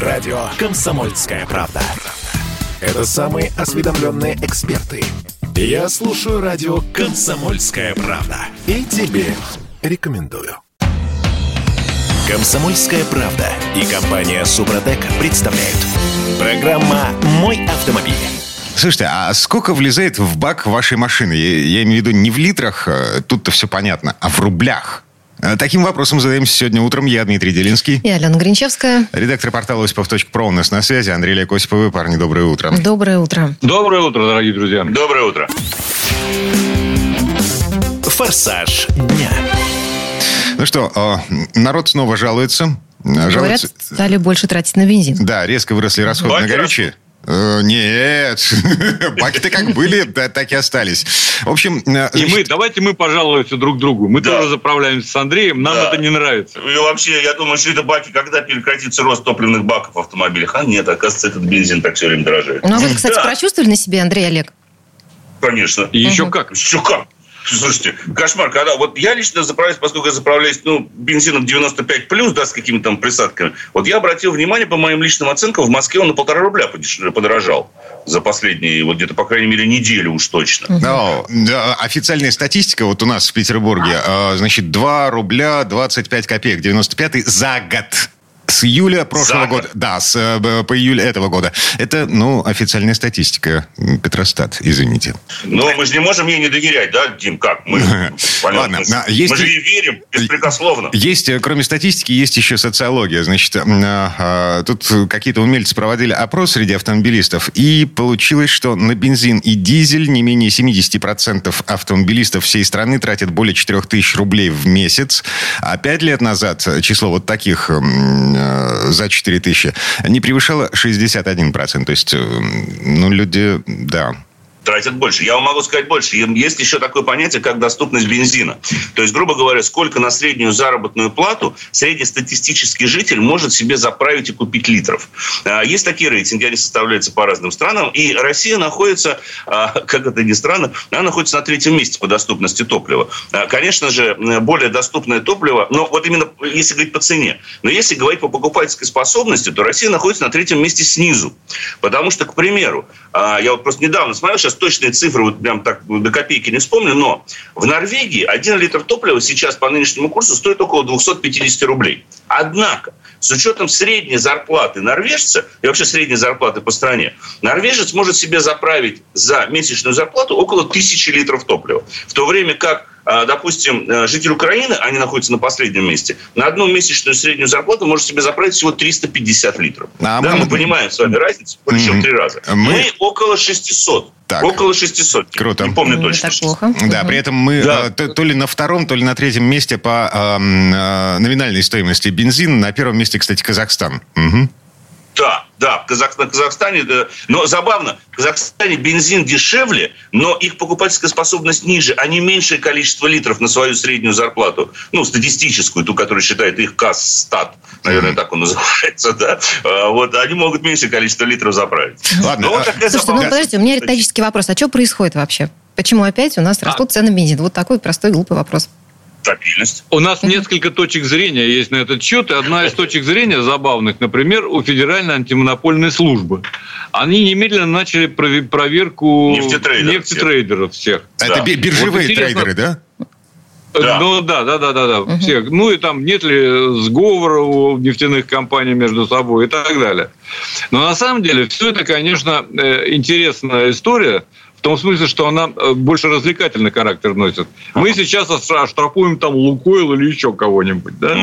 Радио «Комсомольская правда». Это самые осведомленные эксперты. Я слушаю радио «Комсомольская правда». И тебе рекомендую. «Комсомольская правда» и компания «Супротек» представляют. Программа «Мой автомобиль». Слушайте, а сколько влезает в бак вашей машины? Я, я имею в виду не в литрах, э, тут-то все понятно, а в рублях. Э, Таким вопросом задаемся сегодня утром. Я Дмитрий Делинский. И Алена Гринчевская. Редактор портала Осипов.про у нас на связи. Андрей Олег Осиповы. Парни, доброе утро. Доброе утро. Доброе утро, дорогие друзья. Доброе утро. «Форсаж дня». Ну что, э, народ снова жалуется. Э, Говорят, Жалуется... стали больше тратить на бензин. Да, резко выросли расходы Баки на горючее. Э, Нет, баки-то как были, да, так и остались. В общем, э, И мы, давайте мы пожалуемся друг другу. Мы Да. тоже заправляемся с Андреем, нам Да. это не нравится. И вообще, я думаю, что это баки, когда прекратится рост топливных баков в автомобилях. А нет, оказывается, этот бензин так все время дорожает. Ну, а вы, кстати, Да. прочувствовали на себе, Андрей Олег? Конечно. И еще как. Еще как? Слушайте, кошмар, когда вот я лично заправляюсь, поскольку я заправляюсь, ну, бензином 95 плюс, да, с какими-то там присадками. Вот я обратил внимание, по моим личным оценкам, в Москве он на полтора рубля подорожал за последние, вот где-то, по крайней мере, неделю уж точно. Да, официальная статистика вот у нас в Петербурге, э, значит, 2 рубля 25 копеек, 95 за год. С июля прошлого За год. года. Да, с, э, по июль этого года. Это, ну, официальная статистика. Петростат, извините. Но мы же не можем ей не доверять, да, Дим? Как? Мы, Ладно, мы же- есть мы же ей верим беспрекословно. Есть, э, кроме статистики, есть еще социология. Значит, а, а, тут какие-то умельцы проводили опрос среди автомобилистов, и получилось, что на бензин и дизель не менее 70% автомобилистов всей страны тратят более 4000 рублей в месяц. А пять лет назад число вот таких э, за 4000 не превышало 61%. То есть, э, ну, люди, да, тратят больше. Я вам могу сказать больше. Есть еще такое понятие, как доступность бензина. То есть, грубо говоря, сколько на среднюю заработную плату среднестатистический житель может себе заправить и купить литров. А, Есть такие рейтинги, они составляются по разным странам. И Россия находится, а, как это ни странно, она находится на третьем месте по доступности топлива. А, Конечно же, более доступное топливо, но вот именно если говорить по цене. Но если говорить по покупательской способности, то Россия находится на третьем месте снизу. Потому что, к примеру, я вот просто недавно смотрел, сейчас точные цифры вот прям так до копейки не вспомню, но в Норвегии 1 литр топлива сейчас по нынешнему курсу стоит около 250 рублей. Однако, с учетом средней зарплаты норвежца и вообще средней зарплаты по стране, норвежец может себе заправить за месячную зарплату около 1000 литров топлива. В то время как а, допустим, э, житель Украины, они находятся на последнем месте, на одну месячную среднюю зарплату может себе заправить всего 350 литров. А да, мы- мы... понимаем с вами разницу, более чем три раза. Мы- Мы... около 600. Так. Около 600. Круто. Не помню Ну, Не точно. так плохо. Да, при этом мы Да. э, то, то ли на втором, то ли на третьем месте по эм, э, номинальной стоимости бензина. На первом месте, кстати, Казахстан. Мгм. Да, да, в Казах- на Казахстане, да. но забавно, в Казахстане бензин дешевле, но их покупательская способность ниже, они меньшее количество литров на свою среднюю зарплату, ну, статистическую, ту, которую считает их КАС-стат, наверное, так он называется, да, А, вот, они могут меньшее количество литров заправить. Ладно, Ну, вот а- такая Слушайте, ну забавная подождите, у меня риторический вопрос. А что происходит вообще? Почему опять у нас растут цены на бензин? Вот такой простой глупый вопрос. Стабильность. У нас несколько точек зрения есть на этот счет. И одна из точек зрения забавных, например, у Федеральной антимонопольной службы. Они немедленно начали прове- проверку Нефтетрейдеров нефтетрейдеров всех. Это Да. би- биржевые Вот трейдеры, да? Да. Ну да, да, да, да, да, всех. Ну и там нет ли сговора у нефтяных компаний между собой и так далее. Но на самом деле все это, конечно, э, интересная история. В том смысле, что она э, больше развлекательный характер носит. Мы сейчас оштра- оштрафуем там Лукойл или еще кого-нибудь, да?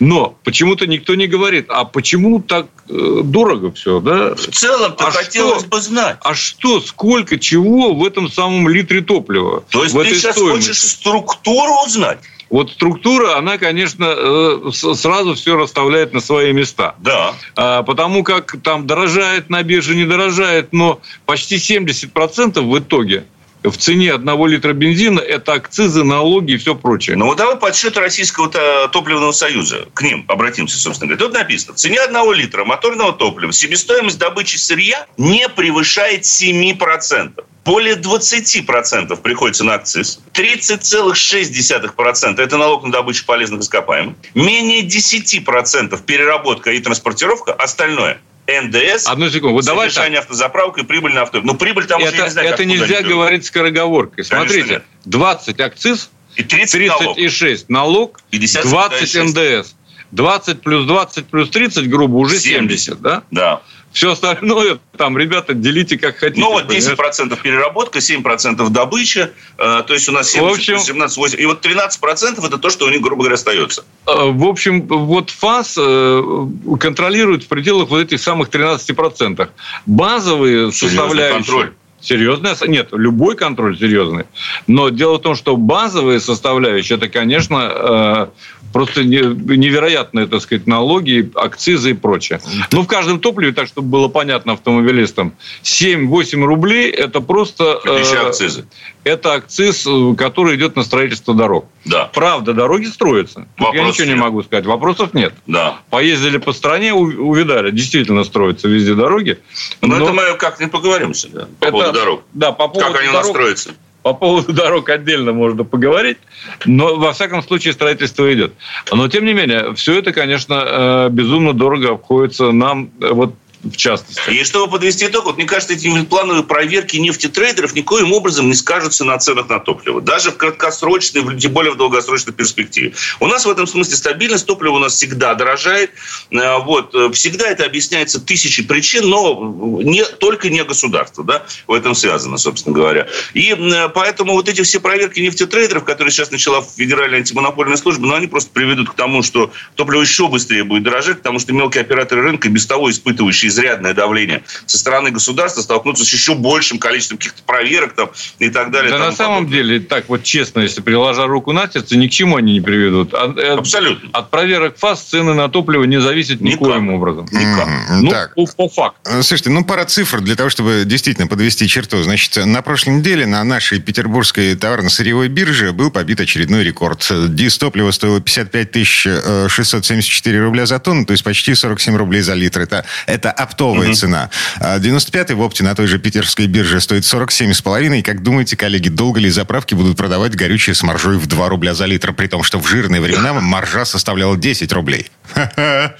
Но почему-то никто не говорит, а почему так э, дорого все, да? В целом-то А хотелось что? бы знать. А что, сколько, чего в этом самом литре топлива? То есть ты сейчас стоимости? хочешь структуру узнать? Вот структура, она, конечно, э, сразу все расставляет на свои места. Да. А, Потому как там дорожает на бирже, не дорожает, но почти 70% в итоге в цене одного литра бензина – это акцизы, налоги и все прочее. Ну, вот давай подсчет Российского топливного союза. К ним обратимся, собственно говоря. Тут написано, в цене одного литра моторного топлива себестоимость добычи сырья не превышает 7%. Более 20% приходится на акциз. 30,6% это налог на добычу полезных ископаемых. Менее 10% переработка и транспортировка. Остальное НДС, Одну секунду. Вот давай содержание автозаправка и прибыль на авто. Ну, прибыль там это, уже не знаю, Это нельзя говорить скороговоркой. Смотрите, нет. 20 акциз, И 30, 30 налог. и 6 налог, 50 20 6. ндс. 20 плюс 20 плюс 30, грубо, уже 70, 70, да? Да. Все остальное, там, ребята, делите как хотите. Ну, вот понимаешь? 10% переработка, 7% добыча. э, то есть у нас 70, В общем- 17, 8. И вот 13% это то, что у них, грубо говоря, остается. Э, В общем, вот ФАС э, контролирует в пределах вот этих самых 13%. Базовые Серьезный составляющие... контроль. Серьезный? Нет, любой контроль серьезный. Но дело в том, что базовые составляющие, это, конечно, просто не- невероятные, так сказать, налоги, акцизы и прочее. Ну, в каждом топливе, так, чтобы было понятно автомобилистам, 7-8 рублей – это просто... э, Еще акцизы. Это акциз, э, который идет на строительство дорог. Да, Правда, дороги строятся. Я Вопросов ничего не нет. могу сказать. Вопросов нет. да. Поездили по стране, увидали. Действительно строятся везде дороги. Но, Но это мы как-нибудь поговорим сюда по это- поводу дорог. Да, по поводу Как они дорог, строятся. По поводу дорог отдельно можно поговорить, но во всяком случае строительство идет. Но тем не менее, все это, конечно, э, безумно дорого обходится нам, э, вот в частности. И чтобы подвести итог, вот мне кажется, эти плановые проверки нефтетрейдеров никоим образом не скажутся на ценах на топливо. Даже в краткосрочной, тем более в долгосрочной перспективе. У нас в этом смысле стабильность топлива у нас всегда дорожает. Э, Вот. э, Всегда это объясняется тысячей причин, но не, только не государство. Да? В этом связано, собственно говоря. И э, поэтому вот эти все проверки нефтетрейдеров, которые сейчас начала Федеральная антимонопольная служба, ну, они просто приведут к тому, что топливо еще быстрее будет дорожать, потому что мелкие операторы рынка, без того испытывающие изрядное давление со стороны государства, столкнутся с еще большим количеством каких-то проверок там, и так далее. Да на самом подобное. деле, так вот честно, если приложа руку на сердце, ни к чему они не приведут. А, э, Абсолютно. От проверок ФАС цены на топливо не зависят Никак. никоим образом. Никак. Ну, Так. по, по факту. Э, Слушайте, ну пара цифр для того, чтобы действительно подвести черту. Значит, на прошлой неделе на нашей петербургской товарно-сырьевой бирже был побит очередной рекорд. Дистопливо стоило 55 тысяч э, 674 рубля за тонну, то есть почти 47 рублей за литр. Это, это оптовая цена. А 95-й в опте на той же питерской бирже стоит 47,5. И как думаете, коллеги, долго ли заправки будут продавать горючее с маржой в 2 рубля за литр, при том, что в жирные времена маржа составляла 10 рублей? Да,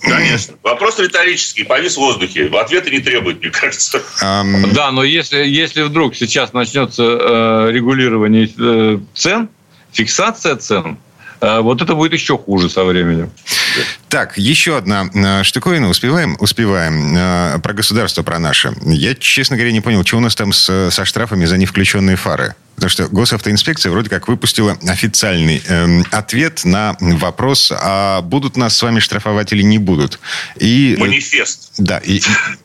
конечно. Вопрос риторический, повис в воздухе. Ответа не требует, мне кажется. Ам, Да, но если, если вдруг сейчас начнется э, регулирование э, цен, фиксация цен, вот это будет еще хуже со временем. Так, еще одна э, штуковина. Успеваем? Успеваем. Э, про государство, про наше. Я, честно говоря, не понял, что у нас там с- со штрафами за невключенные фары. Потому что госавтоинспекция вроде как выпустила официальный эм, ответ на вопрос, а будут нас с вами штрафовать или не будут. И, э, Манифест. да, и,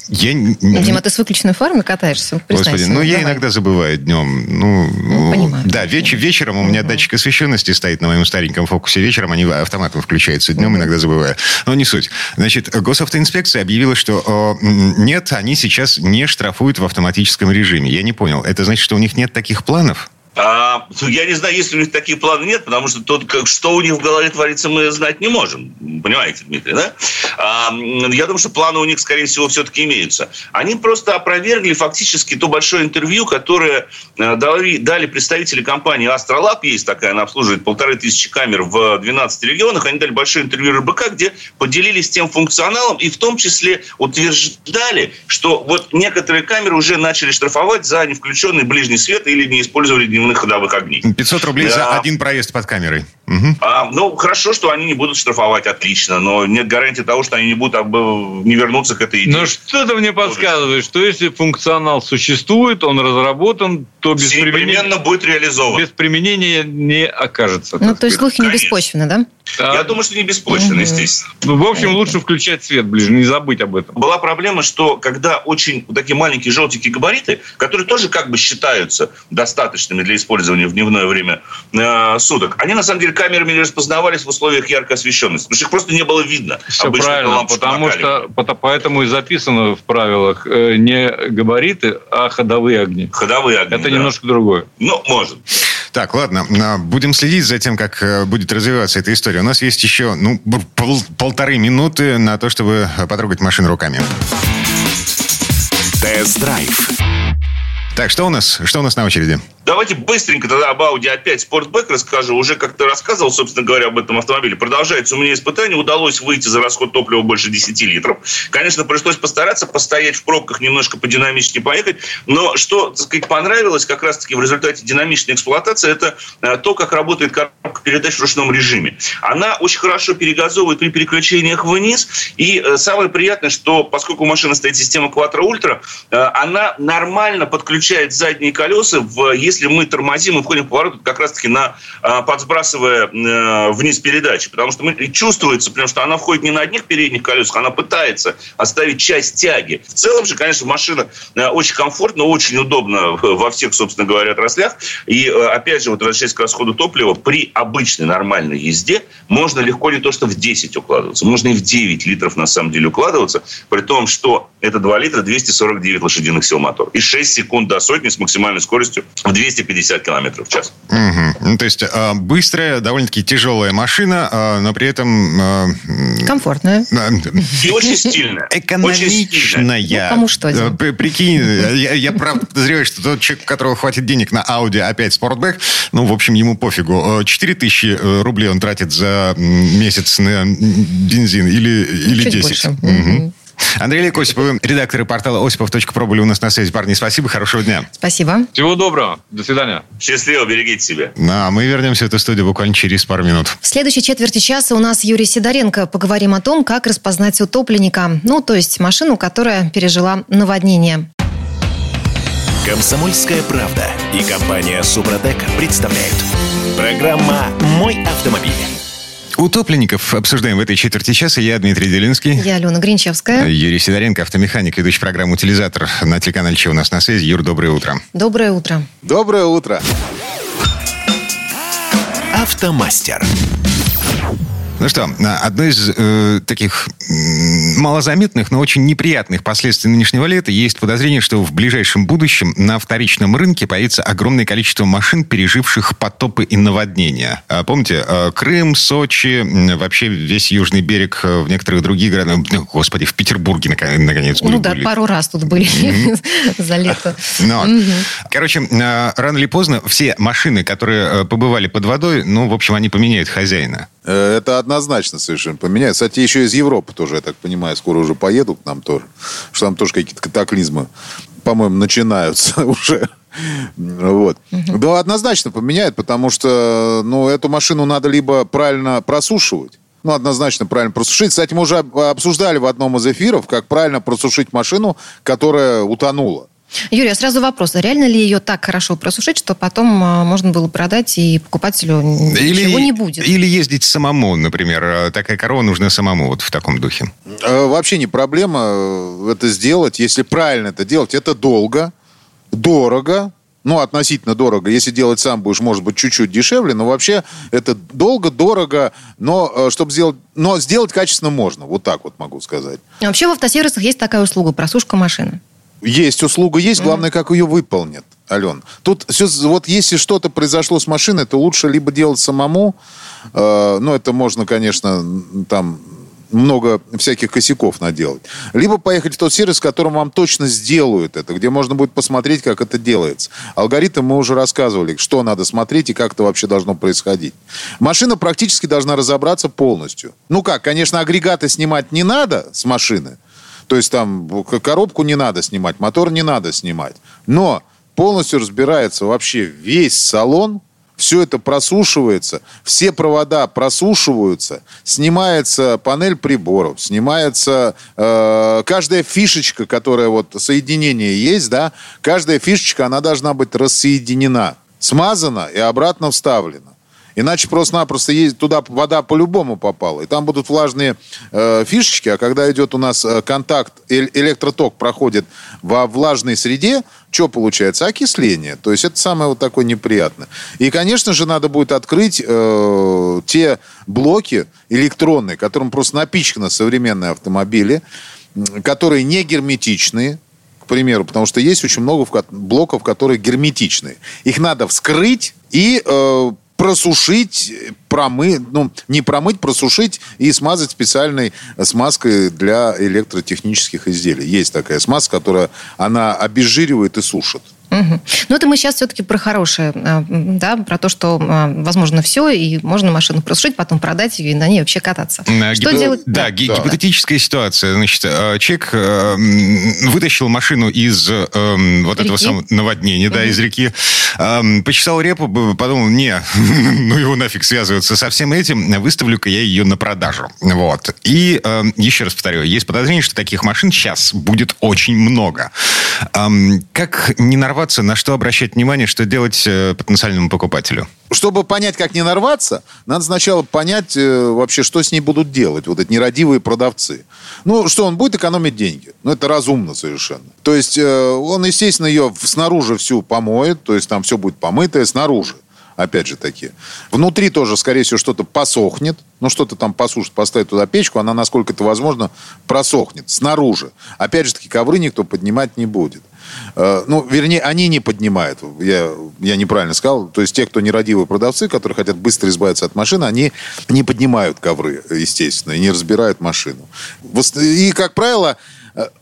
я... Дима, ты с выключенной фармой катаешься? Господи, ну я давай. иногда забываю днем. Ну, Ну, понимаю. Да, веч- вечером у меня датчик освещенности стоит на моем стареньком фокусе. Вечером они автоматом включаются. Днем иногда забываю. Но не суть. Значит, госавтоинспекция объявила, что э, нет, они сейчас не штрафуют в автоматическом режиме. Я не понял. Это значит, что у них нет таких планов? А, я не знаю, если у них такие планы нет, потому что тот, как, что у них в голове творится, мы знать не можем. Понимаете, Дмитрий, да? А, я думаю, что планы у них, скорее всего, все-таки имеются. Они просто опровергли фактически то большое интервью, которое э, дали, дали представители компании Астролаб, есть такая, она обслуживает полторы тысячи камер в 12 регионах. Они дали большое интервью РБК, где поделились тем функционалом и в том числе утверждали, что вот некоторые камеры уже начали штрафовать за невключенный ближний свет или не использовали дневных ходовых огней. 500 рублей за Да. один проезд под камерой. Мгм. А, ну, хорошо, что они не будут штрафовать, отлично, но нет гарантии того, что они не будут об- не вернуться к этой идее. Но что-то мне подсказывает, что если функционал существует, он разработан, то без применения, будет реализован. без применения не окажется. Ну, то есть слухи не Конечно. беспочвенны, да? А, Я думаю, что не беспочвенно, естественно. ну, в общем, лучше включать свет ближе, не забыть об этом. Была проблема, что когда очень такие маленькие желтенькие габариты, которые тоже как бы считаются достаточными для для использования в дневное время э, суток, они на самом деле камерами не распознавались в условиях яркой освещенности, потому что их просто не было видно. Все Обычно правильно, потому что поэтому и записано в правилах э, не габариты, а ходовые огни. Ходовые огни, Это да. немножко другое. Ну, может. Так, ладно, а, будем следить за тем, как э, будет развиваться эта история. У нас есть еще ну, пол полторы минуты на то, чтобы потрогать машину руками. Тест-драйв. Так, что у нас? Что у нас на очереди? Давайте быстренько тогда об Audi опять спортбэк расскажу. Уже как-то рассказывал, собственно говоря, об этом автомобиле. Продолжается у меня испытание. Удалось выйти за расход топлива больше 10 литров. Конечно, пришлось постараться постоять в пробках, немножко подинамически поехать. Но что, так сказать, понравилось как раз-таки в результате динамичной эксплуатации, это э, то, как работает коробка передач в ручном режиме. Она очень хорошо перегазовывает при переключениях вниз. И э, самое приятное, что поскольку у машины стоит система Quattro Ultra, э, она нормально подключает задние колеса в если мы тормозим и входим в поворот, как раз-таки на а, подсбрасывая э, вниз передачи. Потому что мы, чувствуется, потому что она входит не на одних передних колесах, она пытается оставить часть тяги. В целом же, конечно, машина э, очень комфортна, очень удобна во всех, собственно говоря, отраслях. И, э, опять же, вот возвращаясь к расходу топлива, при обычной нормальной езде можно легко не то что в 10 укладываться, можно и в 9 литров на самом деле укладываться, при том, что это 2 литра 249 лошадиных сил мотор. И 6 секунд до сотни с максимальной скоростью в 250 километров в час. Угу. Ну, то есть э, быстрая, довольно-таки тяжелая машина, э, но при этом... Э, Комфортная. И очень стильная. Экономичная. Ну, кому что э, Прикинь, я, я правда подозреваю, что тот человек, у которого хватит денег на Audi опять спортбэк, ну, в общем, ему пофигу. 4 тысячи э, рублей он тратит за месяц на бензин или, или Чуть 10. Угу. Андрей Олег Осипов, редакторы портала осипов.про были у нас на связи. Парни, спасибо, хорошего дня. Спасибо. Всего доброго. До свидания. Счастливо, берегите себя. Ну, а мы вернемся в эту студию буквально через пару минут. В следующей четверти часа у нас Юрий Сидоренко. Поговорим о том, как распознать утопленника. Ну, то есть машину, которая пережила наводнение. Комсомольская правда и компания Супротек представляют. Программа «Мой автомобиль». Утопленников обсуждаем в этой четверти часа. Я Дмитрий Делинский. Я Алена Гринчевская. Юрий Сидоренко, автомеханик, ведущий программу «Утилизатор» на телеканале «Че у нас на связи». Юр, доброе утро. Доброе утро. Доброе утро. Автомастер. Ну что, одно из э, таких малозаметных, но очень неприятных последствий нынешнего лета есть подозрение, что в ближайшем будущем на вторичном рынке появится огромное количество машин, переживших потопы и наводнения. А, помните, э, Крым, Сочи, вообще весь южный берег э, в некоторых других городах, ну, господи, в Петербурге наконец были. Ну да, пару раз тут были за лето. Ну короче, э, рано или поздно все машины, которые побывали под водой, ну, в общем, они поменяют хозяина. Э, это однозначно совершенно поменяется. Кстати, еще из Европы тоже, я так понимаю, скоро уже поедут к нам тоже. Что там тоже какие-то катаклизмы, по-моему, начинаются уже. Вот. Угу. Да, однозначно поменяет, потому что ну, эту машину надо либо правильно просушивать, ну, однозначно правильно просушить. Кстати, мы уже обсуждали в одном из эфиров, как правильно просушить машину, которая утонула. Юрий, а сразу вопрос. А реально ли ее так хорошо просушить, что потом а, можно было продать и покупателю или, ничего не будет? Или ездить самому, например. А, такая корова нужна самому вот в таком духе. Вообще не проблема э, это сделать. Если правильно это делать, это долго, дорого, ну, относительно дорого. Если делать сам будешь, может быть, чуть-чуть дешевле, но вообще это долго, дорого, но э, чтобы сделать, но сделать качественно можно. Вот так вот могу сказать. А вообще в автосервисах есть такая услуга – просушка машины. Есть услуга, есть, главное, как ее выполнят. Ален. Тут все, вот если что-то произошло с машиной, то лучше либо делать самому, э, ну, это можно, конечно, там много всяких косяков наделать. Либо поехать в тот сервис, в котором вам точно сделают это, где можно будет посмотреть, как это делается. Алгоритм мы уже рассказывали, что надо смотреть и как это вообще должно происходить. Машина практически должна разобраться полностью. Ну как, конечно, агрегаты снимать не надо с машины, то есть там коробку не надо снимать, мотор не надо снимать. Но полностью разбирается вообще весь салон, все это просушивается, все провода просушиваются, снимается панель приборов, снимается э, каждая фишечка, которая вот соединение есть, да, каждая фишечка, она должна быть рассоединена, смазана и обратно вставлена. Иначе просто-напросто есть, туда вода по-любому попала. И там будут влажные э, фишечки, а когда идет у нас э, контакт, э, электроток проходит во влажной среде, что получается? Окисление. То есть это самое вот такое неприятное. И, конечно же, надо будет открыть э, те блоки электронные, которым просто напичканы современные автомобили, которые не герметичные, к примеру, потому что есть очень много блоков, которые герметичные. Их надо вскрыть и э, просушить, промыть, ну, не промыть, просушить и смазать специальной смазкой для электротехнических изделий. Есть такая смазка, которая она обезжиривает и сушит. Угу. Ну, это мы сейчас все-таки про хорошее, э, да, про то, что э, возможно все, и можно машину просушить, потом продать ее и на ней вообще кататься. На что гип... делать? Да, да. гипотетическая да. ситуация. Значит, э, человек вытащил машину из эм, вот реки? этого самого наводнения, угу. да, из реки, эм, почесал репу, подумал, не, ну его нафиг связываться со всем этим, выставлю-ка я ее на продажу. Вот. И еще раз повторю, есть подозрение, что таких машин сейчас будет очень много. Как не нарваться нарваться, на что обращать внимание, что делать э, потенциальному покупателю? Чтобы понять, как не нарваться, надо сначала понять э, вообще, что с ней будут делать, вот эти нерадивые продавцы. Ну, что он будет экономить деньги. Ну, это разумно совершенно. То есть э, он, естественно, ее снаружи всю помоет, то есть там все будет помытое снаружи опять же таки. Внутри тоже, скорее всего, что-то посохнет. Ну, что-то там посушит, поставить туда печку, она, насколько это возможно, просохнет. Снаружи. Опять же таки, ковры никто поднимать не будет. Э, ну, вернее, они не поднимают. Я, я неправильно сказал. То есть те, кто нерадивые продавцы, которые хотят быстро избавиться от машины, они не поднимают ковры, естественно, и не разбирают машину. И, как правило,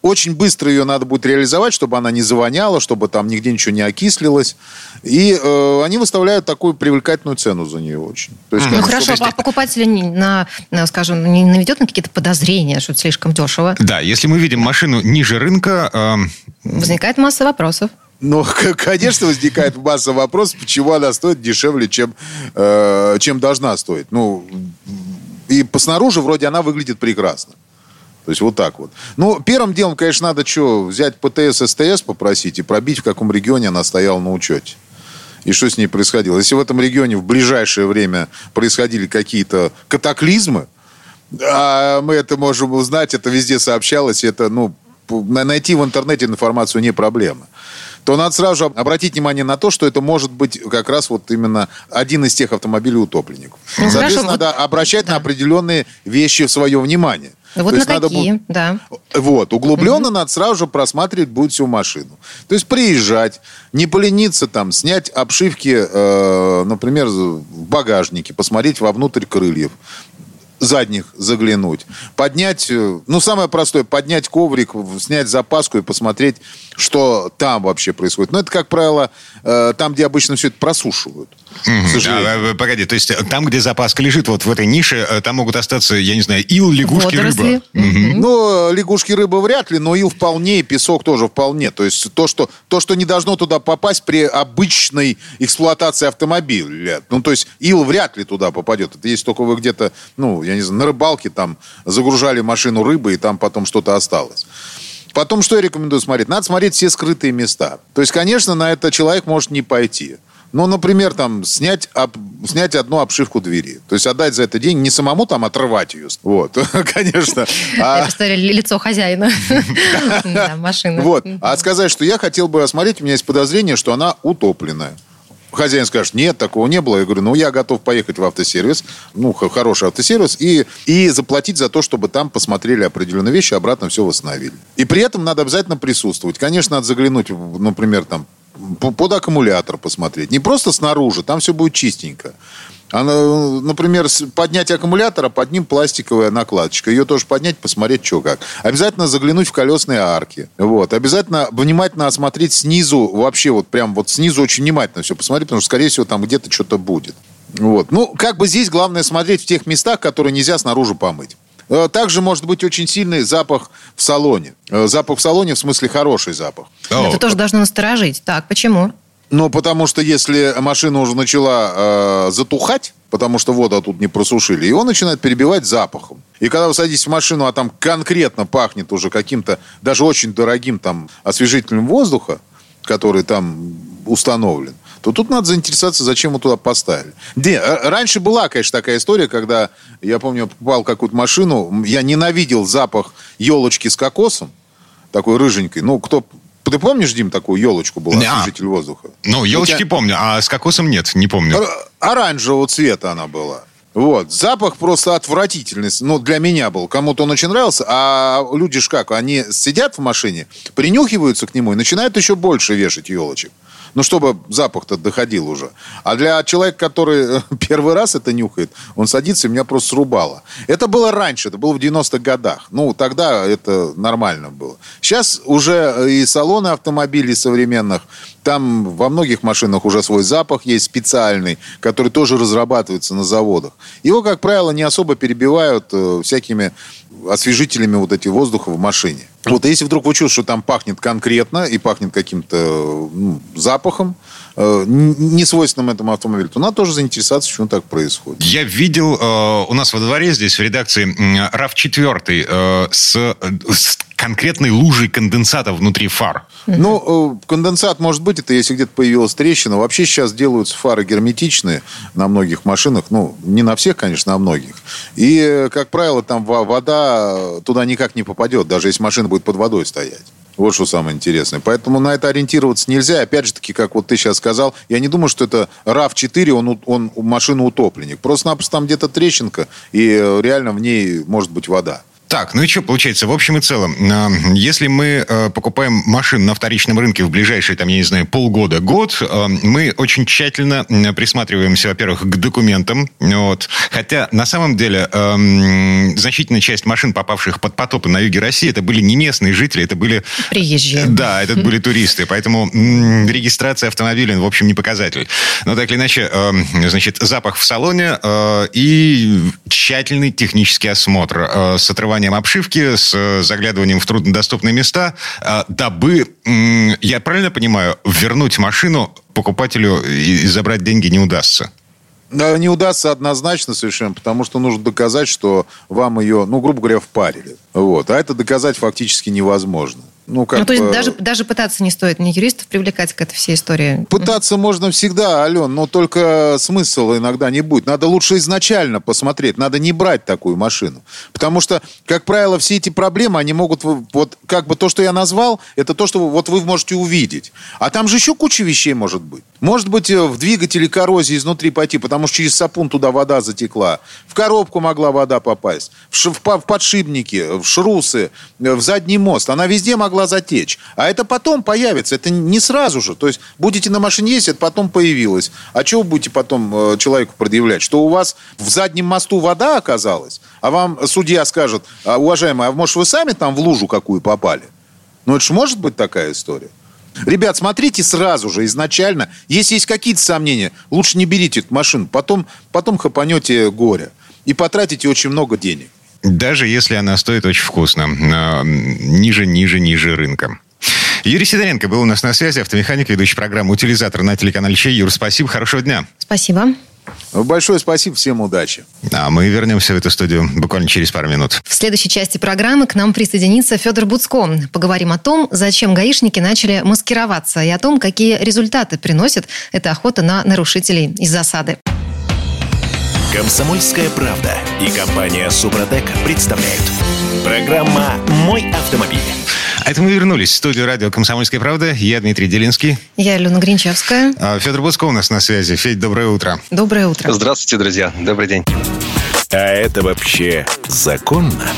очень быстро ее надо будет реализовать, чтобы она не завоняла, чтобы там нигде ничего не окислилось. И э, они выставляют такую привлекательную цену за нее очень. То есть, ну хорошо, а покупатель, на, на, скажем, не наведет на какие-то подозрения, что это слишком дешево? Да, если мы видим машину ниже рынка... Э... Возникает масса вопросов. Ну, конечно, возникает масса вопросов, почему она стоит дешевле, чем, э, чем должна стоить. Ну, и по снаружи вроде она выглядит прекрасно. То есть вот так вот. Ну, первым делом, конечно, надо что, взять ПТС, СТС попросить и пробить, в каком регионе она стояла на учете. И что с ней происходило. Если в этом регионе в ближайшее время происходили какие-то катаклизмы, а мы это можем узнать, это везде сообщалось, это, ну, найти в интернете информацию не проблема то надо сразу же обратить внимание на то, что это может быть как раз вот именно один из тех автомобилей утопленников. Ну, Соответственно, хорошо, надо вот... обращать да. на определенные вещи в свое внимание. Вот То на какие, будет, да. Вот, углубленно угу. надо сразу же просматривать будет всю машину. То есть приезжать, не полениться там, снять обшивки, э, например, в багажнике, посмотреть вовнутрь крыльев, задних заглянуть, поднять, э, ну, самое простое, поднять коврик, снять запаску и посмотреть, что там вообще происходит. Но это, как правило, э, там, где обычно все это просушивают. Mm-hmm. А, погоди, то есть там, где запаска лежит, вот в этой нише, э, там могут остаться, я не знаю, ил, лягушки, Водоросли. рыба. Mm-hmm. Ну, лягушки, рыба вряд ли, но ил вполне, и песок тоже вполне. То есть то, что, то, что не должно туда попасть при обычной эксплуатации автомобиля. Ну, то есть ил вряд ли туда попадет. Это если только вы где-то, ну, я не знаю, на рыбалке там загружали машину рыбы, и там потом что-то осталось. Потом что я рекомендую смотреть? Надо смотреть все скрытые места. То есть, конечно, на это человек может не пойти. Ну, например, там, снять, об, снять одну обшивку двери. То есть отдать за это деньги, не самому там отрывать ее. Вот, конечно. А... лицо хозяина машины. Вот. А сказать, что я хотел бы осмотреть, у меня есть подозрение, что она утопленная. Хозяин скажет, нет, такого не было. Я говорю, ну, я готов поехать в автосервис, ну, хороший автосервис, и, и заплатить за то, чтобы там посмотрели определенные вещи, обратно все восстановили. И при этом надо обязательно присутствовать. Конечно, надо заглянуть, например, там, под аккумулятор посмотреть. Не просто снаружи, там все будет чистенько. А, например, поднять аккумулятор, а под ним пластиковая накладочка. Ее тоже поднять, посмотреть, что как. Обязательно заглянуть в колесные арки. Вот. Обязательно внимательно осмотреть снизу, вообще вот прям вот снизу очень внимательно все посмотреть, потому что, скорее всего, там где-то что-то будет. Вот. Ну, как бы здесь главное смотреть в тех местах, которые нельзя снаружи помыть. Э, также может быть очень сильный запах в салоне. Э, запах в салоне в смысле хороший запах. Это тоже должно насторожить. Так, почему? Ну, потому что если машина уже начала э, затухать, потому что воду тут не просушили, его начинает перебивать запахом. И когда вы садитесь в машину, а там конкретно пахнет уже каким-то, даже очень дорогим там освежителем воздуха, который там установлен, то тут надо заинтересоваться, зачем мы туда поставили. Где? Раньше была, конечно, такая история, когда, я помню, покупал какую-то машину, я ненавидел запах елочки с кокосом, такой рыженькой. Ну, кто ты помнишь, Дим, такую елочку была, а, освежитель воздуха? Ну, елочки тебя... помню, а с кокосом нет, не помню. Оранжевого цвета она была. Вот. Запах просто отвратительный. Ну, для меня был. Кому-то он очень нравился. А люди ж как, они сидят в машине, принюхиваются к нему и начинают еще больше вешать елочек. Ну, чтобы запах-то доходил уже. А для человека, который первый раз это нюхает, он садится, и меня просто срубало. Это было раньше, это было в 90-х годах. Ну, тогда это нормально было. Сейчас уже и салоны автомобилей современных, там во многих машинах уже свой запах есть специальный, который тоже разрабатывается на заводах. Его, как правило, не особо перебивают э, всякими освежителями вот эти воздуха в машине. Вот если вдруг вы чувствуете, что там пахнет конкретно и пахнет каким-то ну, запахом, э, не свойственным этому автомобилю, то надо тоже заинтересоваться, почему так происходит. Я видел э, у нас во дворе здесь в редакции RAV4 э, с, с конкретной лужей конденсата внутри фар. Ну, э, конденсат может быть, это если где-то появилась трещина. Вообще сейчас делаются фары герметичные на многих машинах. Ну, не на всех, конечно, на многих. И, э, как правило, там вода туда никак не попадет, даже если машина будет под водой стоять. Вот что самое интересное. Поэтому на это ориентироваться нельзя. Опять же таки, как вот ты сейчас сказал, я не думаю, что это RAV4, он, он машина утопленник. Просто-напросто там где-то трещинка, и э, реально в ней может быть вода. Так, ну и что получается? В общем и целом, а, если мы э, покупаем машину на вторичном рынке в ближайшие, там, я не знаю, полгода, год, э, мы очень тщательно присматриваемся, во-первых, к документам. Вот. Хотя, на самом деле, значительная часть машин, попавших под потопы на юге России, это были не местные жители, это были... Приезжие. Да, это были туристы. Поэтому регистрация автомобиля, в общем, не показатель. Но так или иначе, значит, запах в салоне и тщательный технический осмотр с отрыванием созданием обшивки, с э, заглядыванием в труднодоступные места, э, дабы, я правильно понимаю, вернуть машину покупателю и забрать деньги не удастся? Не удастся однозначно совершенно, потому что нужно доказать, что вам ее, ну, грубо говоря, впарили. Вот. А это доказать фактически невозможно. Ну, как ну, то есть бы... даже, даже пытаться не стоит, не юристов привлекать к этой всей истории? Пытаться можно всегда, Ален, но только смысла иногда не будет. Надо лучше изначально посмотреть, надо не брать такую машину. Потому что, как правило, все эти проблемы, они могут, вот как бы то, что я назвал, это то, что вот вы можете увидеть. А там же еще куча вещей может быть. Может быть, э, в двигателе коррозия изнутри пойти, потому что через сапун туда вода затекла. В коробку могла вода попасть. В, ш... в подшипники, в шрусы, э, в задний мост. Она везде могла могла затечь. А это потом появится, это не сразу же. То есть будете на машине ездить, это потом появилось. А чего вы будете потом э, человеку предъявлять? Что у вас в заднем мосту вода оказалась, а вам судья скажет, «А, уважаемый, а может вы сами там в лужу какую попали? Ну это же может быть такая история. Ребят, смотрите сразу же, изначально. Если есть какие-то сомнения, лучше не берите эту машину. Потом, потом хапанете горе. И потратите очень много денег. Даже если она стоит очень вкусно. Ниже, ниже, ниже рынка. Юрий Сидоренко был у нас на связи, автомеханик, ведущий программу «Утилизатор» на телеканале Чей. Юр, спасибо, хорошего дня. Спасибо. Большое спасибо, всем удачи. А мы вернемся в эту студию буквально через пару минут. В следующей части программы к нам присоединится Федор Буцко. Поговорим о том, зачем гаишники начали маскироваться и о том, какие результаты приносит эта охота на нарушителей из засады. Комсомольская правда и компания Супротек представляют. Программа «Мой автомобиль». А это мы вернулись в студию радио «Комсомольская правда». Я Дмитрий Делинский. Я Алена Гринчевская. А Федор Буско у нас на связи. Федь, доброе утро. Доброе утро. Здравствуйте, друзья. Добрый день. А это вообще законно?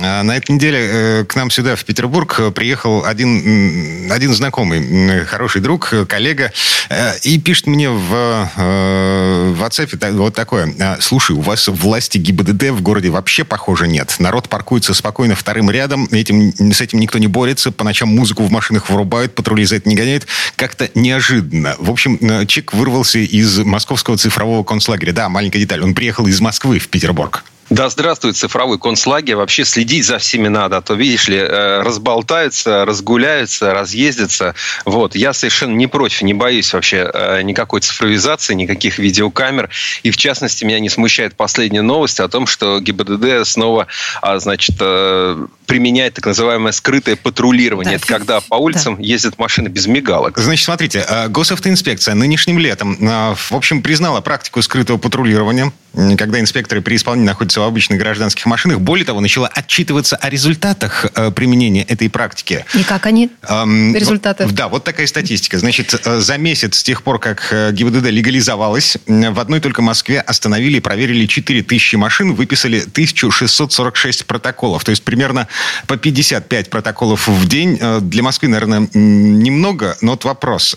А, на этой неделе э, к нам сюда, в Петербург, приехал один, один знакомый, хороший друг, коллега, э, и пишет мне в, э, в WhatsApp вот такое. «А, Слушай, у вас власти ГИБДД в городе вообще, похоже, нет. Народ паркуется спокойно вторым рядом, этим, с этим никто не борется, по ночам музыку в машинах вырубают, патрули за это не гоняют. Как-то неожиданно. В общем, чек вырвался из московского цифрового концлагеря. Да, маленькая деталь. Он приехал из Москвы в Петербург. Да, здравствует цифровой концлагерь. Вообще следить за всеми надо, а то, видишь ли, э, разболтаются, разгуляются, разъездятся. Вот. Я совершенно не против, не боюсь вообще э, никакой цифровизации, никаких видеокамер. И, в частности, меня не смущает последняя новость о том, что ГИБДД снова, а, значит, э, применяет так называемое скрытое патрулирование. Да. Это когда по улицам да. ездят машины без мигалок. Значит, смотрите, госавтоинспекция нынешним летом, в общем, признала практику скрытого патрулирования, когда инспекторы при исполнении находятся в обычных гражданских машинах. Более того, начала отчитываться о результатах э, применения этой практики. И как они? Эм, результаты? Да, вот такая статистика. Значит, э, за месяц с тех пор, как э, ГИБДД легализовалась, в одной только Москве остановили и проверили 4000 машин, выписали 1646 протоколов. То есть примерно по 55 протоколов в день. Для Москвы, наверное, немного, но вот вопрос.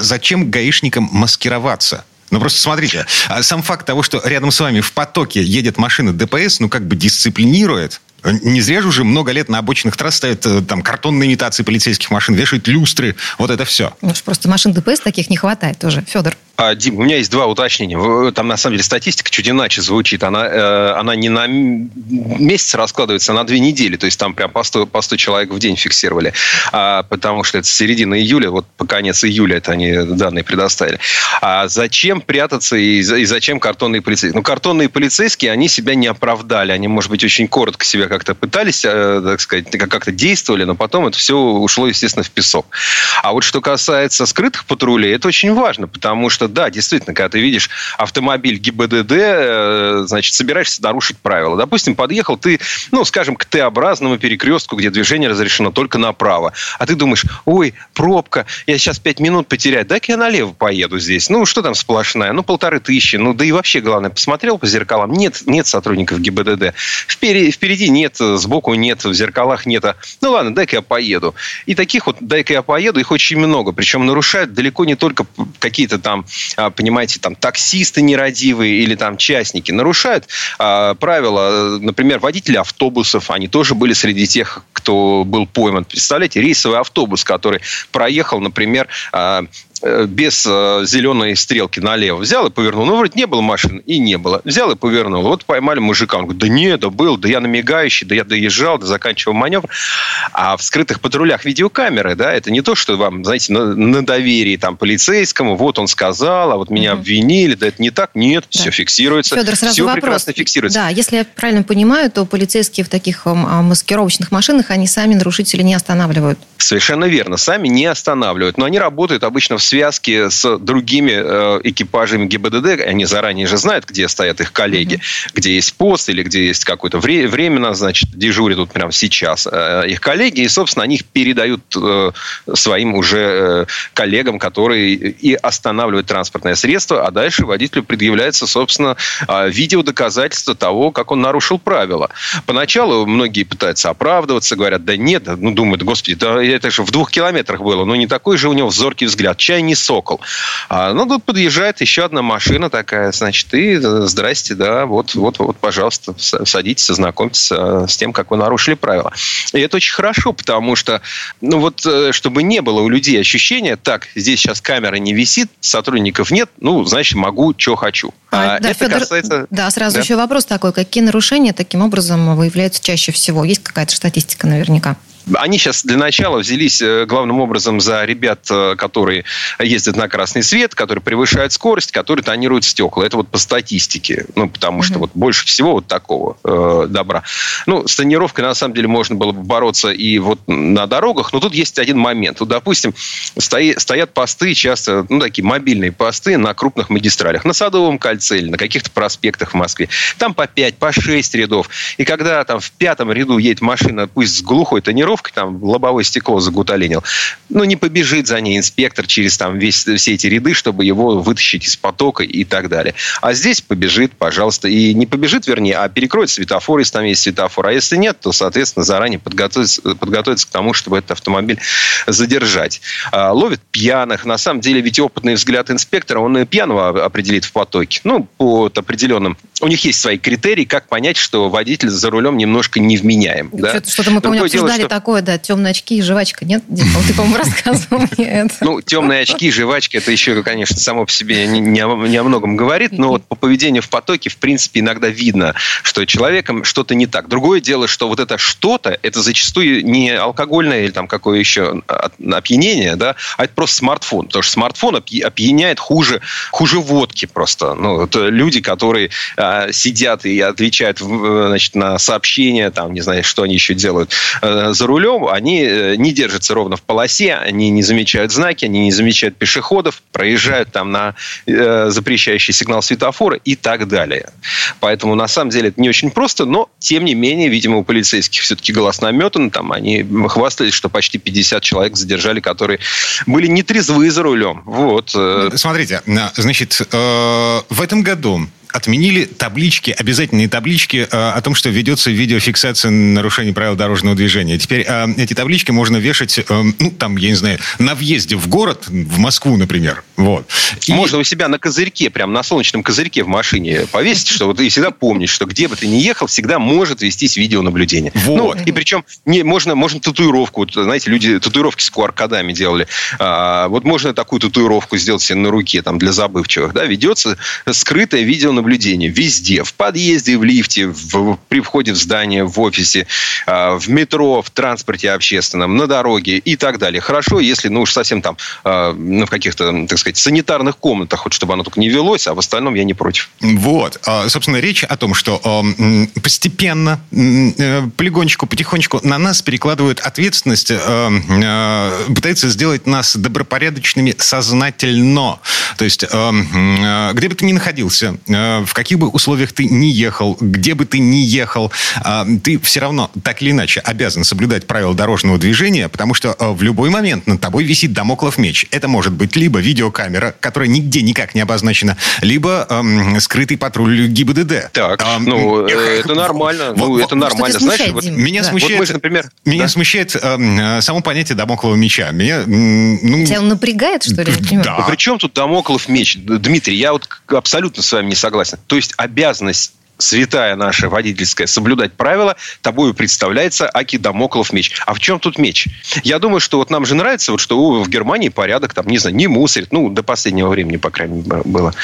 Зачем гаишникам маскироваться? Ну, просто смотрите, а сам факт того, что рядом с вами в потоке едет машина ДПС, ну, как бы дисциплинирует. Не зря же уже много лет на обочинах трасс ставят э, там картонные имитации полицейских машин, вешают люстры, вот это все. Ну, просто машин ДПС таких не хватает тоже, Федор. А, Дим, у меня есть два уточнения. Там, на самом деле, статистика чуть иначе звучит. Она, э, она не на месяц раскладывается, а на две недели. То есть там прям по 100, по 100 человек в день фиксировали. А, потому что это середина июля, вот по конец июля это они данные предоставили. А зачем прятаться и, и зачем картонные полицейские? Ну, картонные полицейские, они себя не оправдали. Они, может быть, очень коротко себя как-то пытались, э, так сказать, как-то действовали, но потом это все ушло, естественно, в песок. А вот что касается скрытых патрулей, это очень важно, потому что да, действительно, когда ты видишь автомобиль ГИБДД, э, значит, собираешься нарушить правила. Допустим, подъехал ты, ну, скажем, к Т-образному перекрестку, где движение разрешено только направо. А ты думаешь, ой, пробка, я сейчас пять минут потеряю, дай-ка я налево поеду здесь. Ну, что там сплошная? Ну, полторы тысячи. Ну, да и вообще, главное, посмотрел по зеркалам. Нет, нет сотрудников ГИБДД. Впереди, впереди нет, сбоку нет, в зеркалах нет. Ну, ладно, дай-ка я поеду. И таких вот, дай-ка я поеду, их очень много. Причем нарушают далеко не только какие-то там понимаете, там таксисты нерадивые или там частники нарушают а, правила, например, водители автобусов, они тоже были среди тех, кто был пойман. Представляете, рейсовый автобус, который проехал, например, а, Э, без э, зеленой стрелки налево. Взял и повернул. Ну, вроде не было машин, и не было. Взял и повернул. Вот поймали мужика. Он говорит, да нет, да был, да я на мигающий, да я доезжал, да заканчивал маневр. А в скрытых патрулях видеокамеры, да, это не то, что вам, знаете, на, на доверии там полицейскому, вот он сказал, а вот меня угу. обвинили, да это не так. Нет, да. все фиксируется. Федор, сразу все вопрос. прекрасно фиксируется. Да, если я правильно понимаю, то полицейские в таких а, маскировочных машинах, они сами нарушителей не останавливают. Совершенно верно. Сами не останавливают. Но они работают обычно в связке с другими э, экипажами ГИБДД. Они заранее же знают, где стоят их коллеги, mm-hmm. где есть пост или где есть какое-то вре- временно, значит, дежурят тут прямо сейчас э, их коллеги. И, собственно, они их передают э, своим уже э, коллегам, которые и останавливают транспортное средство, а дальше водителю предъявляется, собственно, э, видеодоказательство того, как он нарушил правила. Поначалу многие пытаются оправдываться, говорят, да нет, ну, думают, господи, да это же в двух километрах было, но не такой же у него взоркий взгляд. Чай не сокол. А, ну, тут подъезжает еще одна машина такая, значит, и э, здрасте, да, вот, вот, вот, пожалуйста, садитесь, знакомьтесь э, с тем, как вы нарушили правила. И это очень хорошо, потому что, ну, вот, э, чтобы не было у людей ощущения, так, здесь сейчас камера не висит, сотрудников нет, ну, значит, могу, что хочу. А, а да, это Федор, касается... Да, сразу да? еще вопрос такой. Какие нарушения таким образом выявляются чаще всего? Есть какая-то статистика наверняка? Они сейчас для начала взялись э, главным образом за ребят, э, которые ездят на красный свет, которые превышают скорость, которые тонируют стекла. Это вот по статистике. Ну, потому что вот больше всего вот такого э, добра. Ну, с тонировкой, на самом деле, можно было бы бороться и вот на дорогах, но тут есть один момент. Вот, допустим, стои, стоят посты, часто, ну, такие мобильные посты на крупных магистралях, на Садовом кольце или на каких-то проспектах в Москве. Там по 5, по 6 рядов. И когда там в пятом ряду едет машина, пусть с глухой тонировкой, тонировкой, там лобовое стекло загуталинил. Ну, не побежит за ней инспектор через там весь, все эти ряды, чтобы его вытащить из потока и так далее. А здесь побежит, пожалуйста. И не побежит, вернее, а перекроет светофор, если там есть светофор. А если нет, то, соответственно, заранее подготовиться, подготовиться к тому, чтобы этот автомобиль задержать. А, ловит пьяных. На самом деле, ведь опытный взгляд инспектора, он и пьяного определит в потоке. Ну, по определенным... У них есть свои критерии, как понять, что водитель за рулем немножко невменяем. Да? Что-то мы, помню, обсуждали что... такое да, темные очки и жвачка, нет? Дима, ты, по-моему, рассказывал мне это. Ну, темные очки и жвачка, это еще, конечно, само по себе не, не, о, многом говорит, но вот по поведению в потоке, в принципе, иногда видно, что человеком что-то не так. Другое дело, что вот это что-то, это зачастую не алкогольное или там какое еще опьянение, да, а это просто смартфон. Потому что смартфон опьяняет хуже, хуже водки просто. Ну, это люди, которые а, сидят и отвечают значит, на сообщения, там, не знаю, что они еще делают э, за рулем, они э, не держатся ровно в полосе, они не замечают знаки, они не замечают пешеходов, проезжают там на э, запрещающий сигнал светофора и так далее. Поэтому, на самом деле, это не очень просто, но, тем не менее, видимо, у полицейских все-таки глаз наметан, там они хвастались, что почти 50 человек задержали, которые были нетрезвы за рулем. Вот. Смотрите, значит, в этом году отменили таблички, обязательные таблички э, о том, что ведется видеофиксация нарушений правил дорожного движения. Теперь э, эти таблички можно вешать, э, ну, там, я не знаю, на въезде в город, в Москву, например. Вот. И... Можно у себя на козырьке, прям на солнечном козырьке в машине повесить, что вот ты всегда помнишь, что где бы ты ни ехал, всегда может вестись видеонаблюдение. Вот. Ну, и причем не, можно, можно татуировку, вот, знаете, люди татуировки с QR-кодами делали. А, вот можно такую татуировку сделать себе на руке, там, для забывчивых, да, ведется скрытое видео наблюдения везде. В подъезде, в лифте, в, при входе в здание, в офисе, э, в метро, в транспорте общественном, на дороге и так далее. Хорошо, если, ну уж совсем там, э, ну, в каких-то, так сказать, санитарных комнатах, хоть чтобы оно только не велось, а в остальном я не против. Вот. А, собственно, речь о том, что постепенно, э, полигончику, потихонечку на нас перекладывают ответственность, пытаются сделать нас добропорядочными сознательно. То есть, где бы ты ни находился, в каких бы условиях ты не ехал, где бы ты ни ехал, э, ты все равно так или иначе обязан соблюдать правила дорожного движения, потому что э, в любой момент над тобой висит домоклов меч. Это может быть либо видеокамера, которая нигде никак не обозначена, либо эм, скрытый патруль ГИБДД. Так, эм, ну, это нормально. Вот, ну, это нормально. Знаешь, вот, меня да. смущает, вот мы, например, меня да? смущает эм, само понятие домоклого меча. Меня, ну, Тебя он напрягает, что ли? Да. А при чем тут домоклов меч? Дмитрий, я вот абсолютно с вами не согласен согласен. То есть обязанность святая наша водительская, соблюдать правила, тобою представляется Аки Дамоклов меч. А в чем тут меч? Я думаю, что вот нам же нравится, вот что в Германии порядок, там, не знаю, не мусорит, ну, до последнего времени, по крайней мере, было.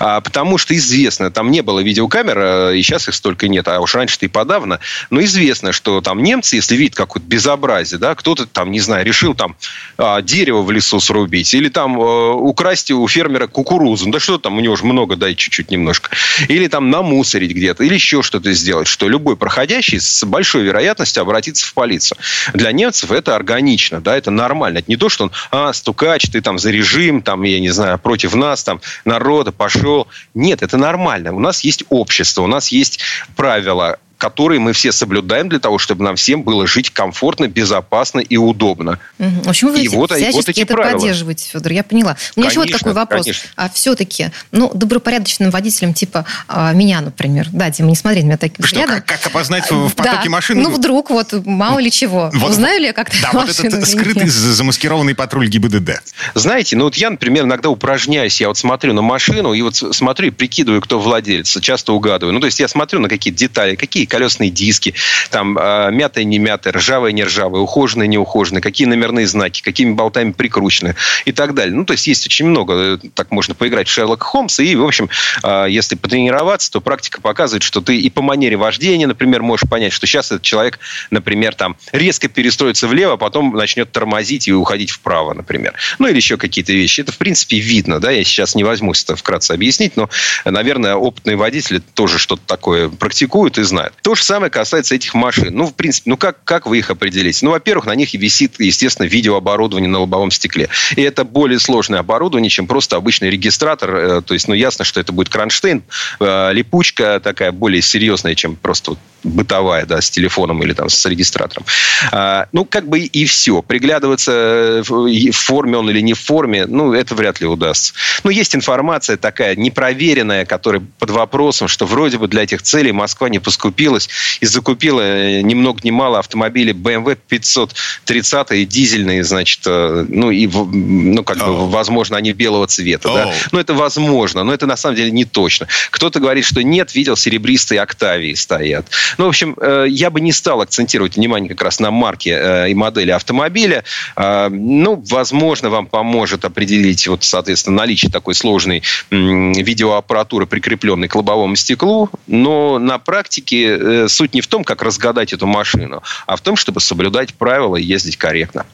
А, потому что известно, там не было видеокамер, а, и сейчас их столько нет, а уж раньше-то и подавно, но известно, что там немцы, если видят какое-то безобразие, да, кто-то там, не знаю, решил там а, дерево в лесу срубить, или там а, украсть у фермера кукурузу, да что там, у него же много, дай чуть-чуть немножко, или там намусорить где где-то, или еще что-то сделать, что любой проходящий с большой вероятностью обратится в полицию. Для немцев это органично, да, это нормально. Это не то, что он, а, стукач, ты там за режим, там, я не знаю, против нас, там, народа пошел. Нет, это нормально. У нас есть общество, у нас есть правила, которые мы все соблюдаем для того, чтобы нам всем было жить комфортно, безопасно и удобно. Угу. В общем, вы и вот, вот эти это правила. поддерживаете, Федор, я поняла. У меня конечно, еще вот такой вопрос. Конечно. А все-таки, ну, добропорядочным водителем типа а, меня, например, да, Дима, не смотри на меня таким Что, взглядом. Как, как опознать в потоке да. машин? Ну, вдруг, вот, мало ли чего. Вот, Узнаю ли я как-то Да, вот этот скрытый замаскированный патруль ГИБДД. Знаете, ну, вот я, например, иногда упражняюсь, я вот смотрю на машину, и вот смотрю и прикидываю, кто владелец, часто угадываю. Ну, то есть я смотрю на какие-то детали, какие колесные диски, там э, мятая, не мятая, ржавая, не ржавая, ухоженная, не ухоженная, какие номерные знаки, какими болтами прикручены и так далее. Ну, то есть есть очень много, э, так можно поиграть в Шерлока Холмса, и, в общем, э, если потренироваться, то практика показывает, что ты и по манере вождения, например, можешь понять, что сейчас этот человек, например, там резко перестроится влево, а потом начнет тормозить и уходить вправо, например. Ну, или еще какие-то вещи. Это, в принципе, видно, да, я сейчас не возьмусь это вкратце объяснить, но, наверное, опытные водители тоже что-то такое практикуют и знают. То же самое касается этих машин. Ну, в принципе, ну как, как вы их определите? Ну, во-первых, на них висит, естественно, видеооборудование на лобовом стекле. И это более сложное оборудование, чем просто обычный регистратор. Э, то есть, ну, ясно, что это будет кронштейн, э, липучка такая более серьезная, чем просто вот бытовая, да, с телефоном или там с регистратором. А, ну, как бы и все. Приглядываться в форме он или не в форме, ну, это вряд ли удастся. Но есть информация такая непроверенная, которая под вопросом, что вроде бы для этих целей Москва не поскупила закупилась и закупила э, ни много ни мало автомобили BMW 530 и дизельные, значит, э, ну, и, ну, как oh. бы, возможно, они белого цвета, oh. да. Ну, это возможно, но это на самом деле не точно. Кто-то говорит, что нет, видел, серебристые Октавии стоят. Ну, в общем, э, я бы не стал акцентировать внимание как раз на марке и модели автомобиля. А, ну, возможно, вам поможет определить, вот, соответственно, наличие такой сложной видеоаппаратуры, прикрепленной к лобовому стеклу, но на практике э, суть не в том, как разгадать эту машину, а в том, чтобы соблюдать правила и ездить корректно.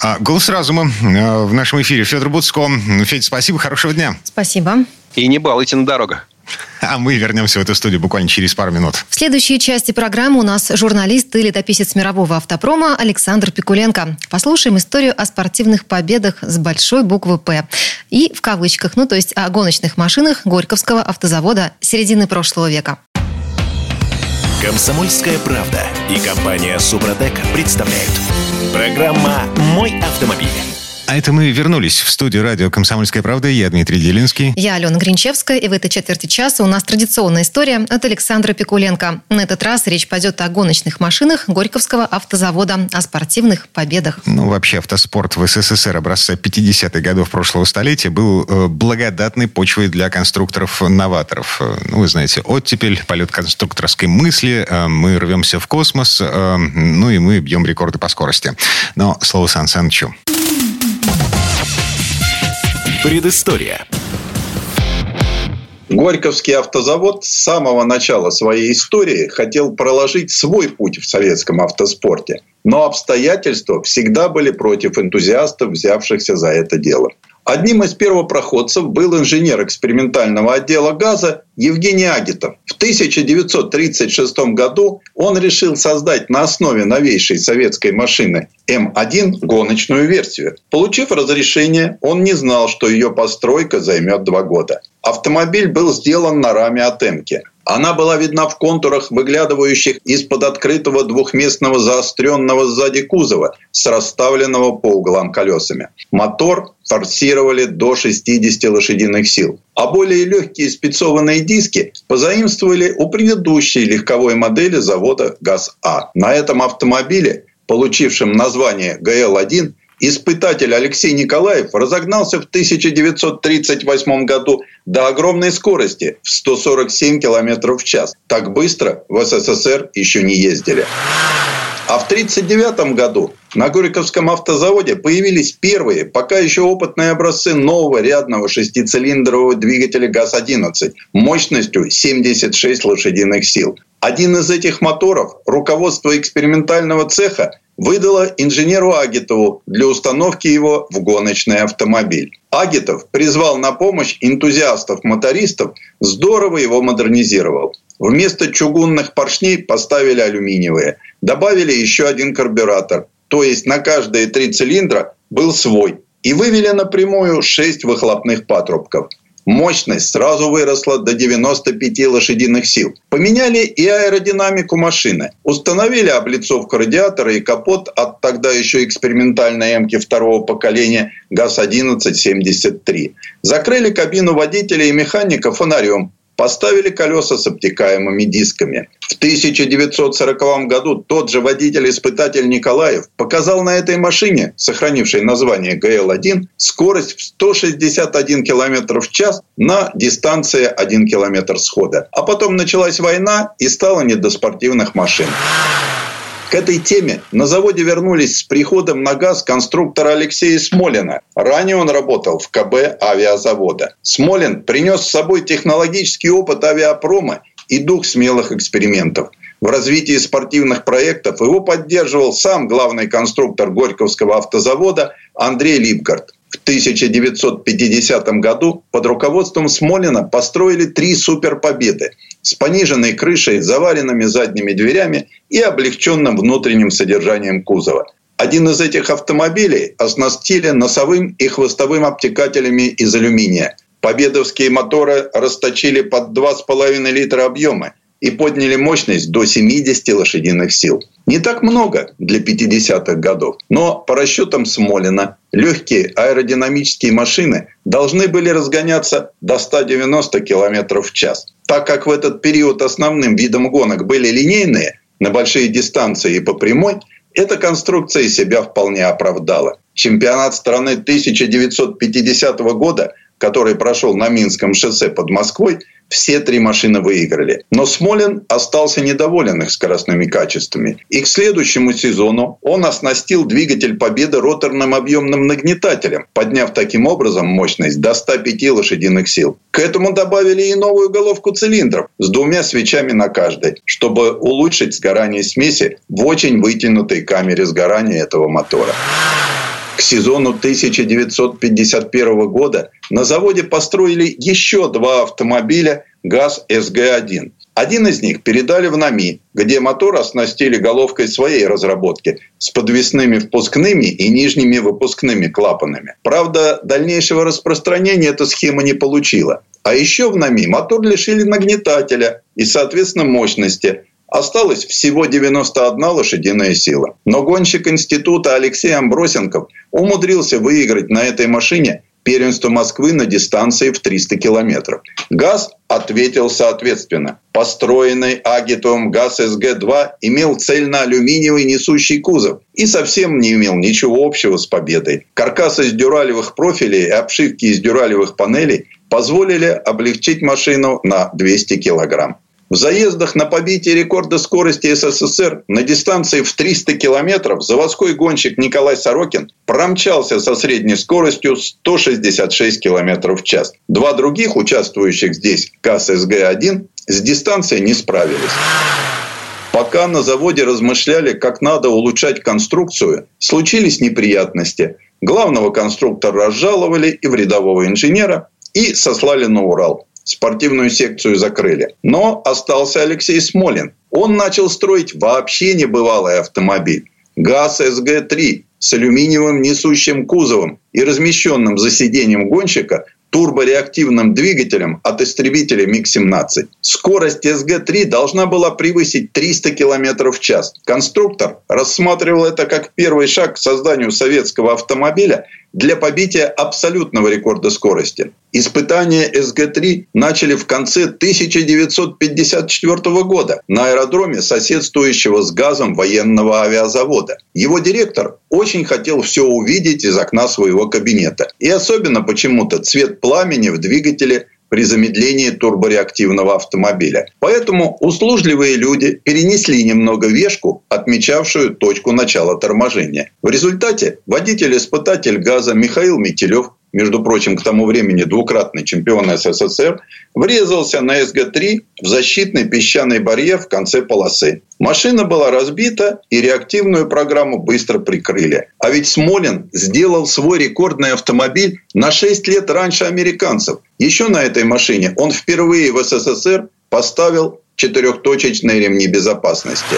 А, голос разума э, в нашем эфире. Федор Буцко. Федь, спасибо, хорошего дня. Спасибо. И не балуйте на дорогах. А мы вернемся в эту студию буквально через пару минут. В следующей части программы у нас журналист и летописец мирового автопрома Александр Пикуленко. Послушаем историю о спортивных победах с большой буквы «П». И в кавычках, ну то есть о гоночных машинах Горьковского автозавода середины прошлого века. Комсомольская правда и компания Супротек представляют. Программа «Мой автомобиль». А это мы вернулись в студию радио «Комсомольская правда». Я Дмитрий Делинский. Я Алена Гринчевская. И в этой четверти часа у нас традиционная история от Александра Пикуленко. На этот раз речь пойдет о гоночных машинах Горьковского автозавода, о спортивных победах. Ну, вообще, автоспорт в СССР образца 50-х годов прошлого столетия был э, благодатной почвой для конструкторов-новаторов. Э, ну, вы знаете, оттепель, полет конструкторской мысли, э, мы рвемся в космос, ну и мы бьем рекорды по скорости. Но слово Сан Санычу. Предыстория. Горьковский автозавод с самого начала своей истории хотел проложить свой путь в советском автоспорте. Но обстоятельства всегда были против энтузиастов, взявшихся за это дело. Одним из первопроходцев был инженер экспериментального отдела газа Евгений Агитов. В 1936 году он решил создать на основе новейшей советской машины М1 гоночную версию. Получив разрешение, он не знал, что ее постройка займет два года. Автомобиль был сделан на раме от Эмки. Она была видна в контурах, выглядывающих из-под открытого двухместного заостренного сзади кузова с расставленного по углам колесами. Мотор форсировали до 60 лошадиных сил. А более легкие спецованные диски позаимствовали у предыдущей легковой модели завода ГАЗ-А. На этом автомобиле, получившем название ГЛ-1, Испытатель Алексей Николаев разогнался в 1938 году до огромной скорости в 147 км в час. Так быстро в СССР еще не ездили. А в 1939 году на Горьковском автозаводе появились первые, пока еще опытные образцы нового рядного шестицилиндрового двигателя ГАЗ-11 мощностью 76 лошадиных сил. Один из этих моторов руководство экспериментального цеха выдала инженеру Агитову для установки его в гоночный автомобиль. Агитов призвал на помощь энтузиастов-мотористов, здорово его модернизировал. Вместо чугунных поршней поставили алюминиевые. Добавили еще один карбюратор. То есть на каждые три цилиндра был свой. И вывели напрямую шесть выхлопных патрубков. Мощность сразу выросла до 95 лошадиных сил. Поменяли и аэродинамику машины. Установили облицовку радиатора и капот от тогда еще экспериментальной М-ки второго поколения ГАЗ-1173. Закрыли кабину водителя и механика фонарем поставили колеса с обтекаемыми дисками. В 1940 году тот же водитель-испытатель Николаев показал на этой машине, сохранившей название ГЛ-1, скорость в 161 км в час на дистанции 1 км схода. А потом началась война и стало не до спортивных машин. К этой теме на заводе вернулись с приходом на газ конструктора Алексея Смолина. Ранее он работал в КБ авиазавода. Смолин принес с собой технологический опыт авиапрома и дух смелых экспериментов. В развитии спортивных проектов его поддерживал сам главный конструктор Горьковского автозавода Андрей Липгард. В 1950 году под руководством Смолина построили три суперпобеды с пониженной крышей, заваренными задними дверями и облегченным внутренним содержанием кузова. Один из этих автомобилей оснастили носовым и хвостовым обтекателями из алюминия. Победовские моторы расточили под 2,5 литра объема и подняли мощность до 70 лошадиных сил. Не так много для 50-х годов, но по расчетам Смолина легкие аэродинамические машины должны были разгоняться до 190 км в час. Так как в этот период основным видом гонок были линейные, на большие дистанции и по прямой, эта конструкция себя вполне оправдала. Чемпионат страны 1950 года, который прошел на Минском шоссе под Москвой, все три машины выиграли. Но Смолин остался недоволен их скоростными качествами. И к следующему сезону он оснастил двигатель «Победы» роторным объемным нагнетателем, подняв таким образом мощность до 105 лошадиных сил. К этому добавили и новую головку цилиндров с двумя свечами на каждой, чтобы улучшить сгорание смеси в очень вытянутой камере сгорания этого мотора. К сезону 1951 года на заводе построили еще два автомобиля ГАЗ-СГ-1. Один из них передали в НАМИ, где мотор оснастили головкой своей разработки с подвесными впускными и нижними выпускными клапанами. Правда, дальнейшего распространения эта схема не получила. А еще в НАМИ мотор лишили нагнетателя и, соответственно, мощности, Осталось всего 91 лошадиная сила. Но гонщик института Алексей Амбросенков умудрился выиграть на этой машине первенство Москвы на дистанции в 300 километров. ГАЗ ответил соответственно. Построенный Агитовым ГАЗ СГ-2 имел цельно-алюминиевый несущий кузов и совсем не имел ничего общего с победой. Каркас из дюралевых профилей и обшивки из дюралевых панелей позволили облегчить машину на 200 килограмм. В заездах на побитие рекорда скорости СССР на дистанции в 300 километров заводской гонщик Николай Сорокин промчался со средней скоростью 166 километров в час. Два других участвующих здесь КССГ-1 с дистанцией не справились. Пока на заводе размышляли, как надо улучшать конструкцию, случились неприятности. Главного конструктора разжаловали и в рядового инженера и сослали на Урал спортивную секцию закрыли. Но остался Алексей Смолин. Он начал строить вообще небывалый автомобиль. ГАЗ СГ-3 с алюминиевым несущим кузовом и размещенным за сиденьем гонщика турбореактивным двигателем от истребителя МиГ-17. Скорость СГ-3 должна была превысить 300 км в час. Конструктор рассматривал это как первый шаг к созданию советского автомобиля для побития абсолютного рекорда скорости. Испытания СГ-3 начали в конце 1954 года на аэродроме, соседствующего с газом военного авиазавода. Его директор очень хотел все увидеть из окна своего кабинета. И особенно почему-то цвет пламени в двигателе при замедлении турбореактивного автомобиля. Поэтому услужливые люди перенесли немного вешку, отмечавшую точку начала торможения. В результате водитель-испытатель газа Михаил Метелев между прочим, к тому времени двукратный чемпион СССР, врезался на СГ-3 в защитный песчаный барьер в конце полосы. Машина была разбита, и реактивную программу быстро прикрыли. А ведь Смолин сделал свой рекордный автомобиль на 6 лет раньше американцев. Еще на этой машине он впервые в СССР поставил четырехточечные ремни безопасности.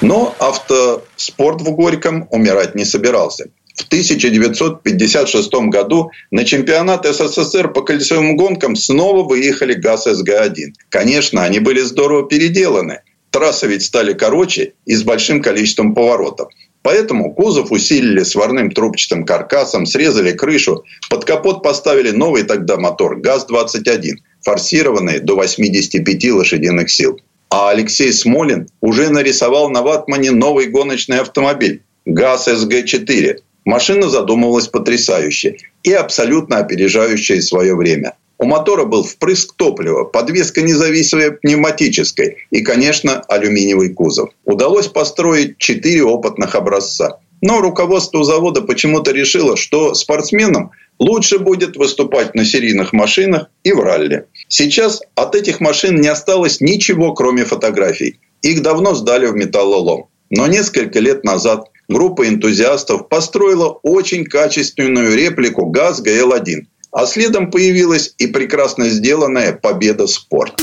Но автоспорт в Горьком умирать не собирался. В 1956 году на чемпионат СССР по кольцевым гонкам снова выехали ГАЗ-СГ-1. Конечно, они были здорово переделаны. Трассы ведь стали короче и с большим количеством поворотов. Поэтому кузов усилили сварным трубчатым каркасом, срезали крышу, под капот поставили новый тогда мотор ГАЗ-21, форсированный до 85 лошадиных сил. А Алексей Смолин уже нарисовал на ватмане новый гоночный автомобиль ГАЗ-СГ-4 Машина задумывалась потрясающе и абсолютно опережающая свое время. У мотора был впрыск топлива, подвеска независимая пневматической и, конечно, алюминиевый кузов. Удалось построить четыре опытных образца. Но руководство завода почему-то решило, что спортсменам лучше будет выступать на серийных машинах и в ралли. Сейчас от этих машин не осталось ничего, кроме фотографий. Их давно сдали в металлолом. Но несколько лет назад группа энтузиастов построила очень качественную реплику ГАЗ ГЛ-1. А следом появилась и прекрасно сделанная победа спорт.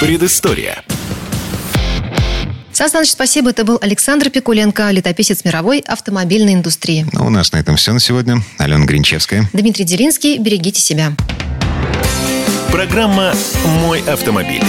Предыстория. Сан Саныч, спасибо. Это был Александр Пикуленко, летописец мировой автомобильной индустрии. Ну, у нас на этом все на сегодня. Алена Гринчевская. Дмитрий Делинский. Берегите себя. Программа «Мой автомобиль».